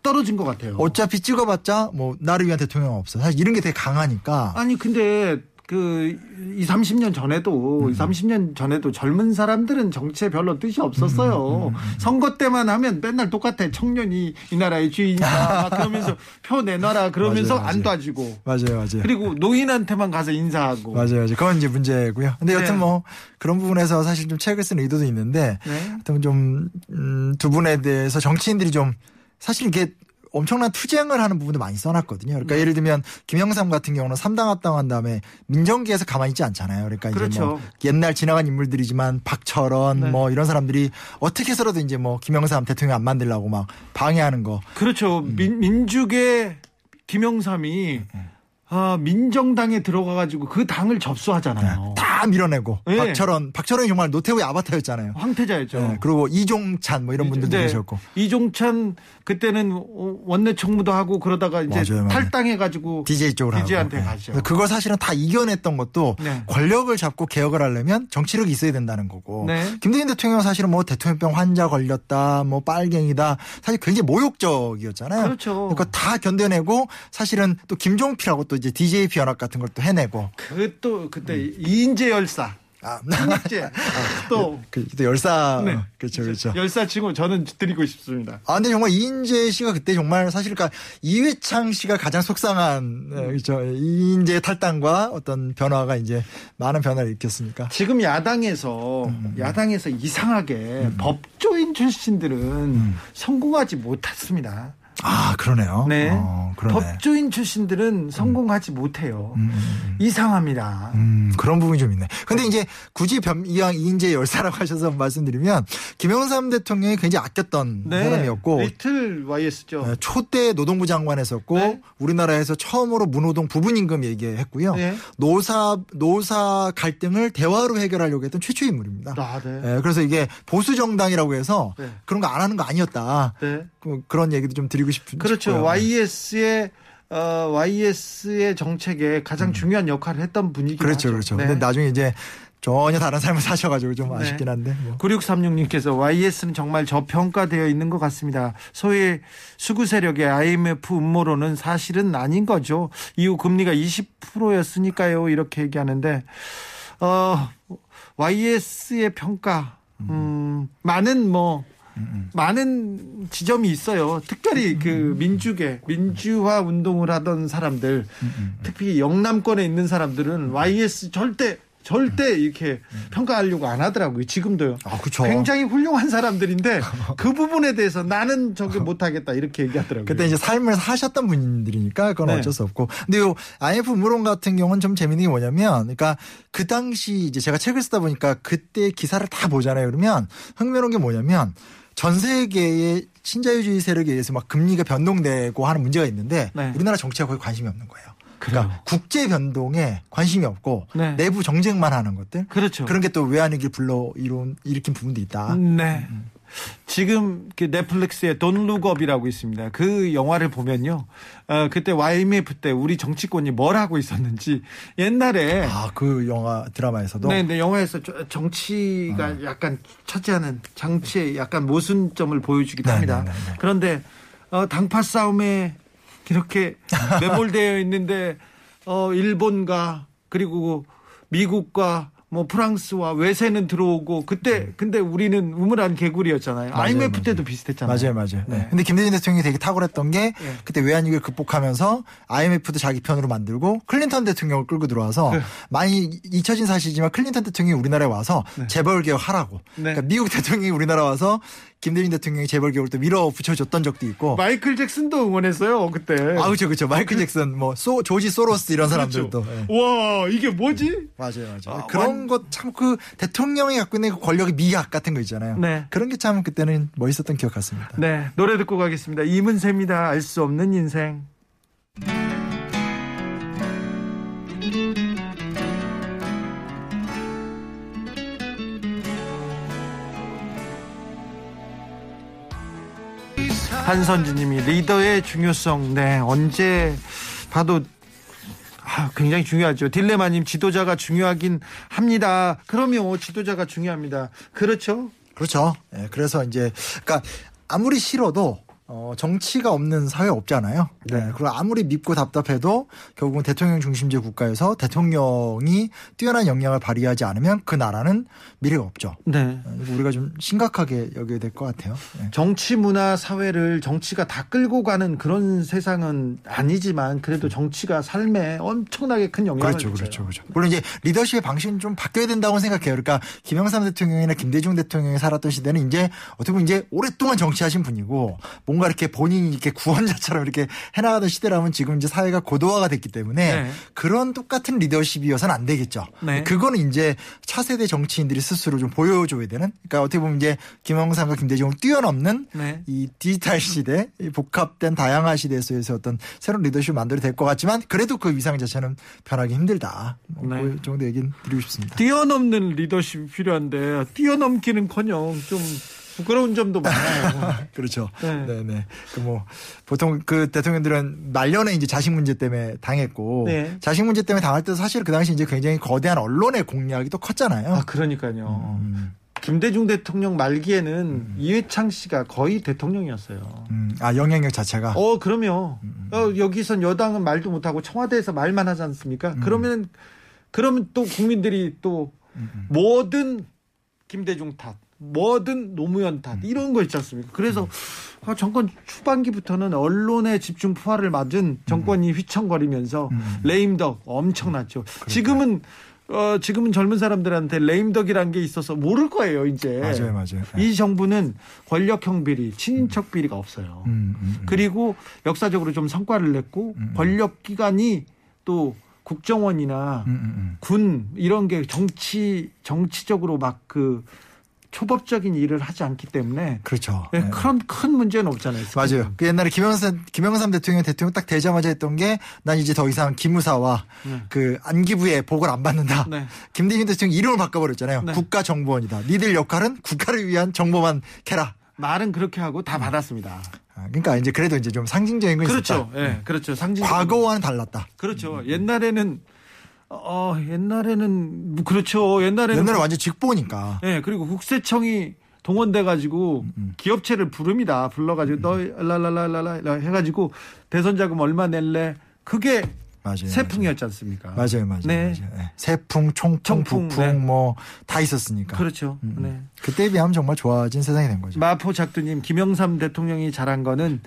떨어진 것 같아요. 어차피 찍어봤자 뭐 나를 위한 대통령 없어. 사실 이런 게 되게 강하니까. 아니 근데 그 2, 30년 전에도 음. 2, 30년 전에도 젊은 사람들은 정치에 별로 뜻이 음, 없었어요. 선거 때만 하면 맨날 똑같아. 청년이 이 나라의 주인이다. 막 그러면서 표 내놔라 그러면서 맞아요, 안 맞아요. 놔주고. 맞아요, 맞아요. 그리고 노인한테만 가서 인사하고. 맞아요, 맞아요. 그건 이제 문제고요. 근데 여튼 네. 뭐 그런 부분에서 사실 좀 책을 쓰는 의도도 있는데, 네. 하여튼 좀, 음, 두 분에 대해서 정치인들이 좀 사실 이게 엄청난 투쟁을 하는 부분도 많이 써놨거든요. 그러니까 네. 예를 들면 김영삼 같은 경우는 삼당 합당한 다음에 민정계에서 가만히 있지 않잖아요. 그러니까 이제 뭐 그렇죠. 옛날 지나간 인물들이지만 박철원 네. 뭐 이런 사람들이 어떻게 해서라도 이제 뭐 김영삼 대통령 안 만들려고 막 방해하는 거. 그렇죠. 음. 민, 민주계 김영삼이 아, 민정당에 들어가 가지고 그 당을 접수하잖아요. 다 밀어내고 네. 박철원 박철원이 정말 노태우의 아바타였잖아요. 황태자였죠. 네, 그리고 이종찬 뭐 이런 분들도 네. 계셨고 이종찬 그때는 원내 총무도 하고 그러다가 이제 맞아요, 맞아요. 탈당해 가지고 DJ 쪽으로. DJ한테 네. 가죠. 그걸 사실은 다 이겨냈던 것도 네. 권력을 잡고 개혁을 하려면 정치력이 있어야 된다는 거고. 네. 김대중 대통령 사실은 뭐 대통령병 환자 걸렸다, 뭐 빨갱이다, 사실 굉장히 모욕적이었잖아요. 그렇죠. 그러니까 다 견뎌내고 사실은 또 김종필하고 또 이제 DJP 연합 같은 걸 또 해내고. 그 또 그때 이인재 열사, 아, 이인재 또 그, 또 열사. 네. 그렇죠, 그렇죠. 열사 치고 저는 드리고 싶습니다. 아, 근데 정말 이인재 씨가 그때 정말 사실 그러니까 이회창 씨가 가장 속상한, 예, 그렇죠. 이인재 탈당과 어떤 변화가 이제 많은 변화를 일으켰으니까. 지금 야당에서 음, 야당에서 이상하게 법조인 출신들은 성공하지 못했습니다. 아, 그러네요. 네, 어, 그러네. 법조인 출신들은 성공하지 못해요. 음, 음, 이상합니다. 음, 그런 부분이 좀 있네. 근데 이제 굳이 변, 이왕 이인재 열사라고 하셔서 말씀드리면 김영삼 대통령이 굉장히 아꼈던 사람이었고 리틀 YS죠. 어, 초대 노동부 장관 했었고 네. 우리나라에서 처음으로 무노동 부분 임금 얘기했고요. 네. 노사 노사 갈등을 대화로 해결하려고 했던 최초의 인물입니다. 아, 네. 예, 그래서 이게 보수 정당이라고 해서 네. 그런 거 안 하는 거 아니었다. 네. 그, 런 얘기도 좀 드리고 싶은 그렇죠. 싶고요. YS의 어, YS의 정책에 가장 중요한 역할을 했던 분이긴 음. 그렇죠, 하죠. 그렇죠. 네. 근데 나중에 이제 전혀 다른 삶을 사셔가지고 좀 아쉽긴 한데. 뭐. 9636님께서 YS는 정말 저평가되어 있는 것 같습니다. 소위 수구 세력의 IMF 음모론은 사실은 아닌 거죠. 이후 금리가 20%였으니까요. 이렇게 얘기하는데 어 YS의 평가 음 많은 뭐 많은 지점이 있어요. 특별히 그 민주계, 민주화 운동을 하던 사람들, 특히 영남권에 있는 사람들은 YS 절대 절대 이렇게 평가하려고 안 하더라고요. 지금도요. 아, 그쵸. 굉장히 훌륭한 사람들인데 그 부분에 대해서 나는 저게 못 하겠다 이렇게 얘기하더라고요. 그때 이제 삶을 사셨던 분들이니까 그건 네. 어쩔 수 없고. 근데 요 IMF 음모론 같은 경우는 좀 재밌는 게 뭐냐면, 그러니까 그 당시 이제 제가 책을 쓰다 보니까 그때 기사를 다 보잖아요. 그러면 흥미로운 게 뭐냐면 전 세계의 신자유주의 세력에 의해서 막 금리가 변동되고 하는 문제가 있는데 네. 우리나라 정치가 거의 관심이 없는 거예요. 그래요. 그러니까 국제 변동에 관심이 없고 네. 내부 정쟁만 하는 것들 그렇죠. 그런 게 또 외환위기를 불러 일으킨 부분도 있다. 네. 지금 그 넷플릭스에 돈 룩업이라고 있습니다. 그 영화를 보면요. 어, 그때 YMF 때 우리 정치권이 뭘 하고 있었는지 옛날에 아, 그 영화 드라마에서도 네, 네, 영화에서 저- 정치가 어. 약간 차지하는 정치의 약간 모순점을 보여주기도 네, 합니다. 네, 네, 네. 그런데 어, 당파 싸움에 이렇게 매몰되어 있는데 어, 일본과 그리고 미국과 뭐 프랑스와 외세는 들어오고 그때 근데 우리는 우물안 개구리였잖아요. 음. 맞아요, IMF 맞아요. 때도 비슷했잖아요. 맞아요, 맞아요. 네. 네. 근데 김대중 대통령이 되게 탁월했던 게 네. 그때 외환위기를 극복하면서 IMF도 자기 편으로 만들고 클린턴 대통령을 끌고 들어와서 네. 많이 잊혀진 사실이지만 클린턴 대통령이 우리나라에 와서 재벌 개혁하라고. 네. 그러니까 미국 대통령이 우리나라 와서 김대중 대통령이 재벌 개혁을 또 밀어 붙여줬던 적도 있고. 마이클 잭슨도 응원했어요 그때. 아, 그렇죠, 그렇죠. 마이클 잭슨, 뭐, 소, 조지 소로스 이런 사람들도. 예. 그렇죠. 와 이게 뭐지? 맞아요, 맞아요. 아, 그런 것참 그 대통령이 갖고 있는 그 권력의 미학 같은 거 있잖아요. 네. 그런 게 참 그때는 멋있었던 기억 같습니다. 네 노래 듣고 가겠습니다. 이문세입니다. 알 수 없는 인생. 한선주님이 리더의 중요성, 네 언제 봐도 아, 굉장히 중요하죠. 딜레마님 지도자가 중요하긴 합니다. 그러면 지도자가 중요합니다. 그렇죠? 그렇죠. 예, 그래서 이제 그러니까 아무리 싫어도 어, 정치가 없는 사회 없잖아요. 네. 그리고 아무리 밉고 답답해도 결국은 대통령 중심제 국가에서 대통령이 뛰어난 역량을 발휘하지 않으면 그 나라는 미래가 없죠. 네. 어, 우리가 좀 심각하게 여겨야 될 것 같아요. 예. 정치 문화 사회를 정치가 다 끌고 가는 그런 세상은 아니지만 그래도 정치가 삶에 엄청나게 큰 영향을 그렇죠, 미쳐요. 그렇죠, 그렇죠. 물론 이제 리더십의 방식은 좀 바뀌어야 된다고 생각해요. 그러니까 김영삼 대통령이나 김대중 대통령이 살았던 시대는 이제 어떻게 보면 이제 오랫동안 정치하신 분이고 뭔가 이렇게 본인이 이렇게 구원자처럼 이렇게 해나가던 시대라면 지금 이제 사회가 고도화가 됐기 때문에 네. 그런 똑같은 리더십이어서는 안 되겠죠. 네. 그거는 이제 차세대 정치인들이 스스로 좀 보여줘야 되는. 그러니까 어떻게 보면 이제 김영삼과 김대중을 뛰어넘는 네. 이 디지털 시대, 이 복합된 다양한 시대에서의 어떤 새로운 리더십을 만들어야 될 것 같지만 그래도 그 위상 자체는 변하기 힘들다. 뭐 네. 그 정도 얘기는 드리고 싶습니다. 뛰어넘는 리더십이 필요한데 뛰어넘기는커녕 좀 부끄러운 점도 많아요. 그렇죠. 네. 네, 네. 그 뭐 보통 그 대통령들은 말년에 이제 자식 문제 때문에 당했고 네. 자식 문제 때문에 당할 때도 사실 그 당시 이제 굉장히 거대한 언론의 공략이 또 컸잖아요. 아 그러니까요. 음, 김대중 대통령 말기에는 이회창 씨가 거의 대통령이었어요. 음. 아 영향력 자체가 어, 그럼요. 어, 여기선 여당은 말도 못하고 청와대에서 말만 하지 않습니까? 그러면, 그러면 또 국민들이 또 뭐든 김대중 탓, 뭐든 노무현 탓, 이런 거 있지 않습니까? 그래서 아, 정권 초반기부터는 언론의 집중 포화를 맞은 정권이 휘청거리면서 레임덕 엄청났죠. 지금은 어, 지금은 젊은 사람들한테 레임덕이라는 게 있어서 모를 거예요, 이제. 맞아요, 맞아요. 네. 이 정부는 권력형 비리, 친인척 비리가 없어요. 음, 음, 음. 그리고 역사적으로 좀 성과를 냈고 권력 기관이 또 국정원이나 음, 음, 음. 군 이런 게 정치 정치적으로 막그 초법적인 일을 하지 않기 때문에 그렇죠. 예, 네. 그런 큰 문제는 없잖아요. 맞아요. 그 옛날에 김영삼, 김영삼 대통령 대통령 딱 되자마자 했던 게 난 이제 더 이상 기무사와 네. 그 안기부의 복을 안 받는다. 네. 김대중 대통령 이름을 바꿔버렸잖아요. 네. 국가 정보원이다. 니들 역할은 국가를 위한 정보만 캐라. 말은 그렇게 하고 다 받았습니다. 아, 그러니까 이제 그래도 이제 좀 상징적인 건 그렇죠. 있었다. 예, 그렇죠. 상징. 과거와는 달랐다. 그렇죠. 옛날에는 어 옛날에는 뭐 그렇죠. 옛날에는 옛날에 완전 직보니까. 예, 그리고 국세청이 동원돼 가지고 음, 기업체를 부릅니다. 불러 가지고 너 랄랄랄랄라 해 가지고 대선 자금 얼마 낼래? 그게 맞아요. 세풍이었지 않습니까? 맞아요, 맞아요. 네. 맞아요. 네. 세풍, 총풍, 총풍, 북풍 네. 뭐다 있었으니까. 그렇죠. 음, 네. 그때에 비하면 정말 좋아진 세상이 된 거죠. 마포 작두님 김영삼 대통령이 잘한 거는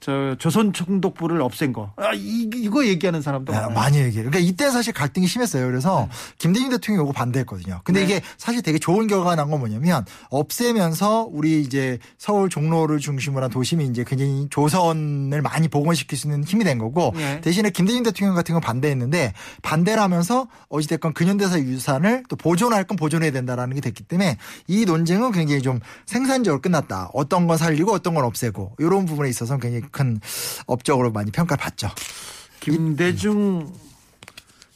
저 조선 총독부를 없앤 거. 아, 이, 이거 얘기하는 사람도 네. 많이 얘기해요. 그러니까 이때 사실 갈등이 심했어요. 그래서 김대중 대통령이 이거 반대했거든요. 근데 네. 이게 사실 되게 좋은 결과가 난 건 뭐냐면 없애면서 우리 이제 서울 종로를 중심으로 한 도심이 이제 굉장히 조선을 많이 복원시킬 수 있는 힘이 된 거고 네. 대신에 김대중 대통령 같은 건 반대했는데 반대를 하면서 어찌됐건 근현대사 유산을 또 보존할 건 보존해야 된다라는 게 됐기 때문에 이 논쟁은 굉장히 좀 생산적으로 끝났다. 어떤 건 살리고 어떤 건 없애고 이런 부분에 있어서는 굉장히 큰 업적으로 많이 평가를 받죠. 김대중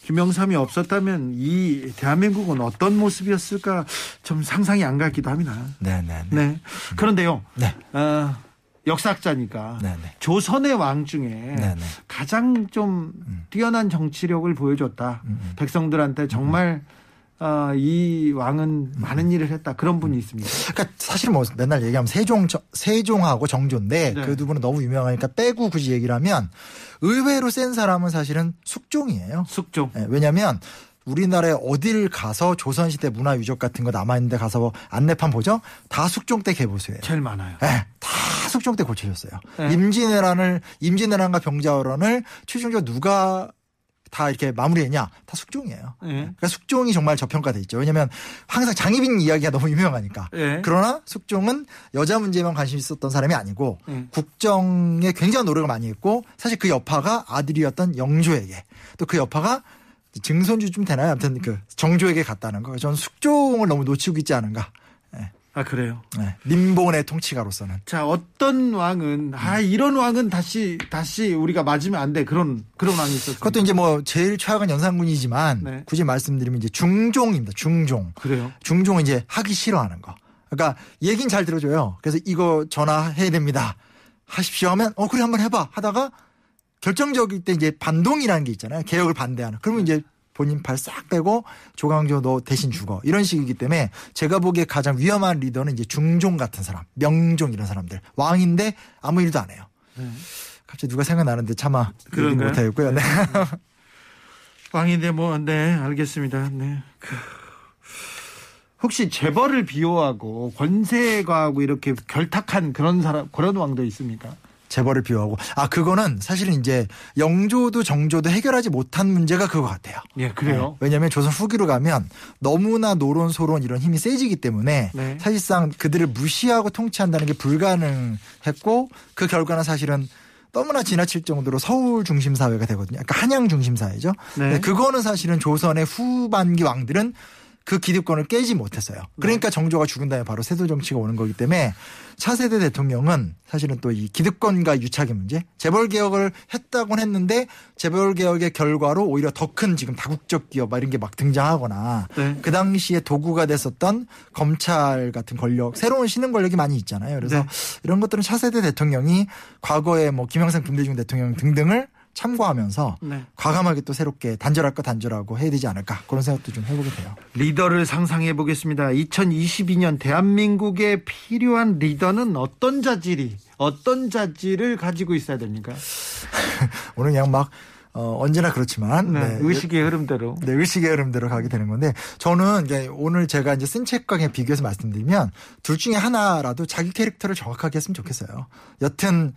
김영삼이 없었다면 이 대한민국은 어떤 모습이었을까 좀 상상이 안 가기도 합니다. 네, 네, 네. 네. 그런데요. 네. 어, 역사학자니까 네, 네. 조선의 왕 중에 네, 네. 가장 좀 뛰어난 정치력을 보여줬다. 음, 백성들한테 정말 어, 이 왕은 많은 일을 했다. 그런 분이 있습니다. 그러니까 사실 뭐 맨날 얘기하면 세종 저- 세종하고 정조인데 네. 그두 분은 너무 유명하니까 빼고 굳이 얘기를 하면 의외로 센 사람은 사실은 숙종이에요. 숙종. 예, 왜냐하면 우리나라에 어딜 가서 조선시대 문화 유적 같은 거 남아있는데 가서 안내판 보죠? 다 숙종 때 개보수예요. 제일 많아요. 예, 다 숙종 때 고쳐졌어요. 네. 임진왜란을 임진왜란과 병자호란을 최종적으로 누가 다 이렇게 마무리했냐? 다 숙종이에요. 네. 그러니까 숙종이 정말 저평가돼 있죠. 왜냐하면 항상 장희빈 이야기가 너무 유명하니까. 네. 그러나 숙종은 여자 문제만 관심 있었던 사람이 아니고 네. 국정에 굉장한 노력을 많이 했고 사실 그 여파가 아들이었던 영조에게 또 그 여파가 증손주쯤 되나요? 아무튼 그 정조에게 갔다는 거. 저는 숙종을 너무 놓치고 있지 않은가. 아 그래요. 네. 민본의 통치가로서는. 자 어떤 왕은 아 이런 왕은 다시 다시 우리가 맞으면 안 돼 그런 그런 왕이 있었어요. 그것도 이제 뭐 제일 최악은 연산군이지만 네. 굳이 말씀드리면 이제 중종입니다. 중종. 그래요. 중종은 이제 하기 싫어하는 거. 그러니까 얘긴 잘 들어줘요. 그래서 이거 전화해야 됩니다. 하십시오 하면 어 그래 한번 해봐 하다가 결정적일 때 이제 반동이라는 게 있잖아요. 개혁을 반대하는. 그러면 이제 본인 팔 싹 빼고 조광조 너 대신 죽어 이런 식이기 때문에 제가 보기에 가장 위험한 리더는 이제 중종 같은 사람, 명종 이런 사람들 왕인데 아무 일도 안 해요. 갑자기 누가 생각나는데 차마 그런가요? 못하겠고요. 네. 왕인데 뭐 네 알겠습니다. 네. 그, 혹시 재벌을 비호하고 권세가하고 이렇게 결탁한 그런 사람 그런 왕도 있습니까? 재벌을 비호하고 아 그거는 사실은 이제 영조도 정조도 해결하지 못한 문제가 그거 같아요. 예 그래요. 왜냐하면 조선 후기로 가면 너무나 노론 소론 이런 힘이 세지기 때문에 네. 사실상 그들을 무시하고 통치한다는 게 불가능했고 그 결과는 사실은 너무나 지나칠 정도로 서울 중심 사회가 되거든요. 그러니까 한양 중심 사회죠. 네. 근데 그거는 사실은 조선의 후반기 왕들은 그 기득권을 깨지 못했어요. 그러니까 네. 정조가 죽은 다음에 바로 세도 정치가 오는 거기 때문에 차세대 대통령은 사실은 또 이 기득권과 유착의 문제, 재벌 개혁을 했다곤 했는데 재벌 개혁의 결과로 오히려 더 큰 지금 다국적 기업 막 이런 게 막 등장하거나 네. 그 당시에 도구가 됐었던 검찰 같은 권력, 새로운 신흥 권력이 많이 있잖아요. 그래서 네. 이런 것들은 차세대 대통령이 과거에 뭐 김영삼, 김대중 대통령 등등을 참고하면서 네. 과감하게 또 새롭게 단절할 거 단절하고 해야 되지 않을까 그런 생각도 좀 해보게 돼요. 리더를 상상해 보겠습니다. 2022년 대한민국에 필요한 리더는 어떤 자질이 어떤 자질을 가지고 있어야 됩니까? 오늘 그냥 막 어, 언제나 그렇지만 네, 네, 의식의 흐름대로. 네, 의식의 흐름대로 가게 되는 건데 저는 이제 오늘 제가 이제 쓴 책과 그냥 비교해서 말씀드리면 둘 중에 하나라도 자기 캐릭터를 정확하게 했으면 좋겠어요. 여튼 어,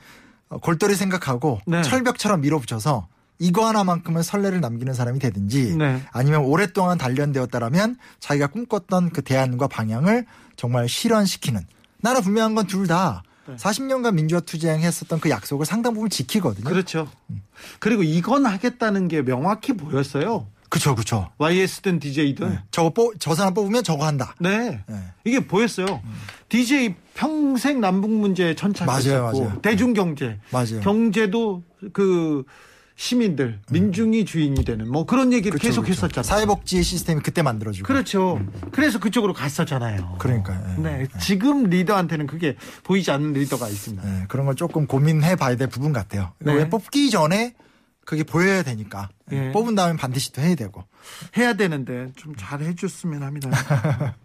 골똘히 생각하고 네. 철벽처럼 밀어붙여서 이거 하나만큼은 선례를 남기는 사람이 되든지 네. 아니면 오랫동안 단련되었다라면 자기가 꿈꿨던 그 대안과 방향을 정말 실현시키는 나는 분명한 건 둘다 네. 40년간 민주화 투쟁했었던 그 약속을 상당 부분 지키거든요. 그렇죠. 그리고 이건 하겠다는 게 명확히 보였어요. 그렇죠, 그렇죠. YS든 DJ든. 저거 뽑, 저 사람 뽑으면 저거 한다. 네. 네. 이게 보였어요. DJ 평생 남북 문제에 천착했었고 맞아요, 맞아요. 대중 경제, 맞아요. 경제도 그 시민들, 민중이 주인이 되는 뭐 그런 얘기를 그렇죠, 계속 그렇죠. 했었잖아요. 사회복지 시스템이 그때 만들어지고. 그렇죠. 그래서 그쪽으로 갔었잖아요. 그러니까요. 예. 네. 지금 리더한테는 그게 보이지 않는 리더가 있습니다. 예, 그런 걸 조금 고민해 봐야 될 부분 같아요. 네. 왜 뽑기 전에 그게 보여야 되니까. 예, 예. 뽑은 다음에 반드시 또 해야 되고. 해야 되는데 좀 잘 해줬으면 합니다.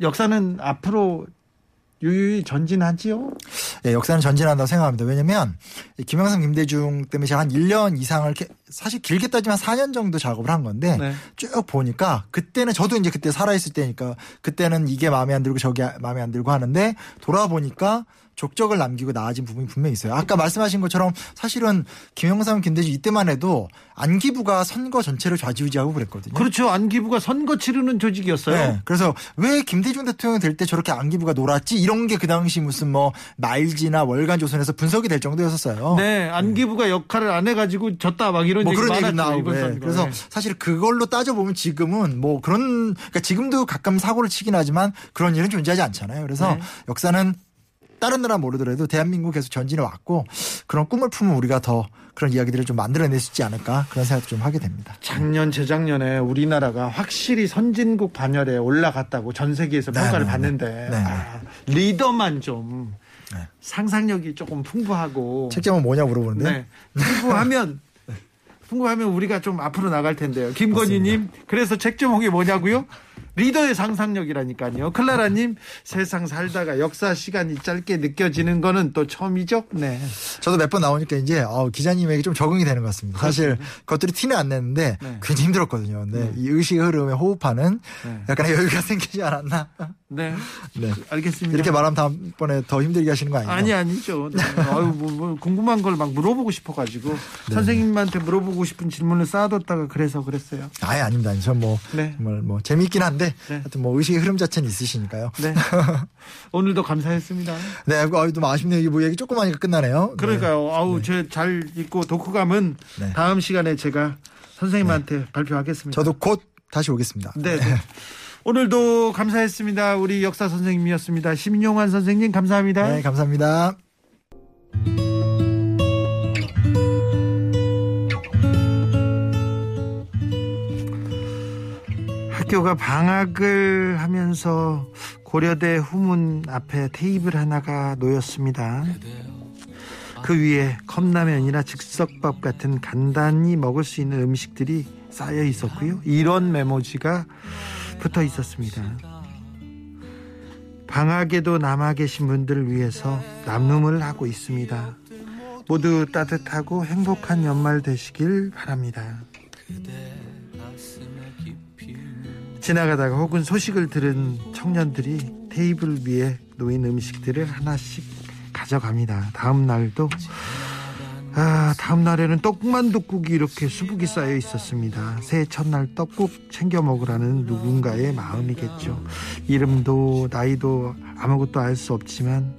역사는 앞으로 유유히 전진하지요. 예, 역사는 전진한다고 생각합니다. 왜냐면 이 김영삼, 김대중 때문에 제가 한 1년 이상을 사실 길게 따지면 4년 정도 작업을 한 건데 네. 쭉 보니까 그때는 저도 이제 그때 살아있을 때니까 그때는 이게 마음에 안 들고 저게 마음에 안 들고 하는데 돌아보니까 족적을 남기고 나아진 부분이 분명히 있어요. 아까 말씀하신 것처럼 사실은 김영삼, 김대중 이때만 해도 안기부가 선거 전체를 좌지우지하고 그랬거든요. 그렇죠. 안기부가 선거 치르는 조직이었어요. 네. 그래서 왜 김대중 대통령 될 때 저렇게 안기부가 놀았지? 이런 게 그 당시 무슨 뭐 말지나 월간 조선에서 분석이 될 정도였었어요. 네, 안기부가 역할을 안 해가지고 졌다 막 이런 뭐 얘기 그런 얘기. 나오고 예. 선거에. 그래서 사실 그걸로 따져 보면 지금은 뭐 그런 그러니까 지금도 가끔 사고를 치긴 하지만 그런 일은 존재하지 않잖아요. 그래서 네. 역사는 다른 나라 모르더라도 대한민국에서 전진해 왔고 그런 꿈을 품은 우리가 더 그런 이야기들을 좀 만들어낼 수 있지 않을까 그런 생각도 좀 하게 됩니다. 작년 재작년에 우리나라가 확실히 선진국 반열에 올라갔다고 전 세계에서 네, 평가를 네, 받는데 네. 네. 아, 리더만 좀 네. 상상력이 조금 풍부하고 책점은 뭐냐 물어보는데 네. 풍부하면 풍부하면 우리가 좀 앞으로 나갈 텐데요. 김건희님 그래서 책 제목이 뭐냐고요? 리더의 상상력이라니까요. 클라라님 세상 살다가 역사 시간이 짧게 느껴지는 거는 또 처음이죠. 네. 저도 몇 번 나오니까 이제 어, 기자님에게 좀 적응이 되는 것 같습니다. 사실 그것들이 티는 안 냈는데 네. 굉장히 힘들었거든요. 근데 이 의식의 흐름에 호흡하는 네. 약간의 여유가 생기지 않았나. 네. 네. 알겠습니다. 이렇게 말하면 다음번에 더 힘들게 하시는 거 아니에요? 아니 아니죠. 네. 아유 뭐, 뭐 궁금한 걸 막 물어보고 싶어가지고 네. 선생님한테 물어보고 싶은 질문을 쌓아뒀다가 그래서 그랬어요. 아예 아닙니다. 저 뭐 네. 정말 뭐 재미있긴 한데 네. 하여튼 뭐 의식의 흐름 자체는 있으시니까요. 네. 오늘도 감사했습니다. 네, 아유, 좀 아쉽네요. 이게 뭐 얘기 조금 하니까 끝나네요. 그러니까요. 아우 제잘 읽고 독후감은 네. 다음 시간에 제가 선생님한테 발표하겠습니다. 저도 곧 다시 오겠습니다. 네. 네. 오늘도 감사했습니다. 우리 역사 선생님이었습니다. 심용환 선생님 감사합니다. 네, 감사합니다. 학교가 방학을 하면서 고려대 후문 앞에 테이블 하나가 놓였습니다. 그 위에 컵라면이나 즉석밥 같은 간단히 먹을 수 있는 음식들이 쌓여 있었고요. 이런 메모지가 붙어 있었습니다. 방학에도 남아 계신 분들을 위해서 남눔을 하고 있습니다. 모두 따뜻하고 행복한 연말 되시길 바랍니다. 지나가다가 혹은 소식을 들은 청년들이 테이블 위에 놓인 음식들을 하나씩 가져갑니다. 다음 날도 아 다음 날에는 떡만둣국이 이렇게 수북이 쌓여 있었습니다. 새해 첫날 떡국 챙겨 먹으라는 누군가의 마음이겠죠. 이름도 나이도 아무것도 알 수 없지만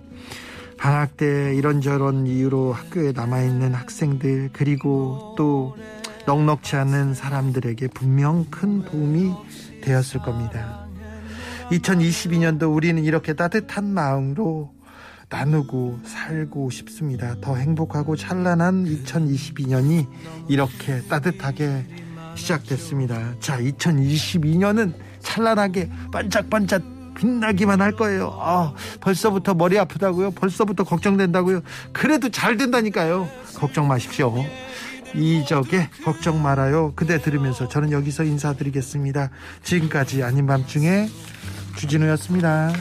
방학 때 이런저런 이유로 학교에 남아있는 학생들 그리고 또 넉넉지 않은 사람들에게 분명 큰 도움이 되었을 겁니다. 2022년도 우리는 이렇게 따뜻한 마음으로 나누고 살고 싶습니다. 더 행복하고 찬란한 2022년이 이렇게 따뜻하게 시작됐습니다. 자, 2022년은 찬란하게 반짝반짝 빛나기만 할 거예요. 아, 벌써부터 머리 아프다고요? 벌써부터 걱정된다고요? 그래도 잘 된다니까요. 걱정 마십시오. 이적에 걱정 말아요. 그대 들으면서 저는 여기서 인사드리겠습니다. 지금까지 아닌 밤중에 주진우였습니다.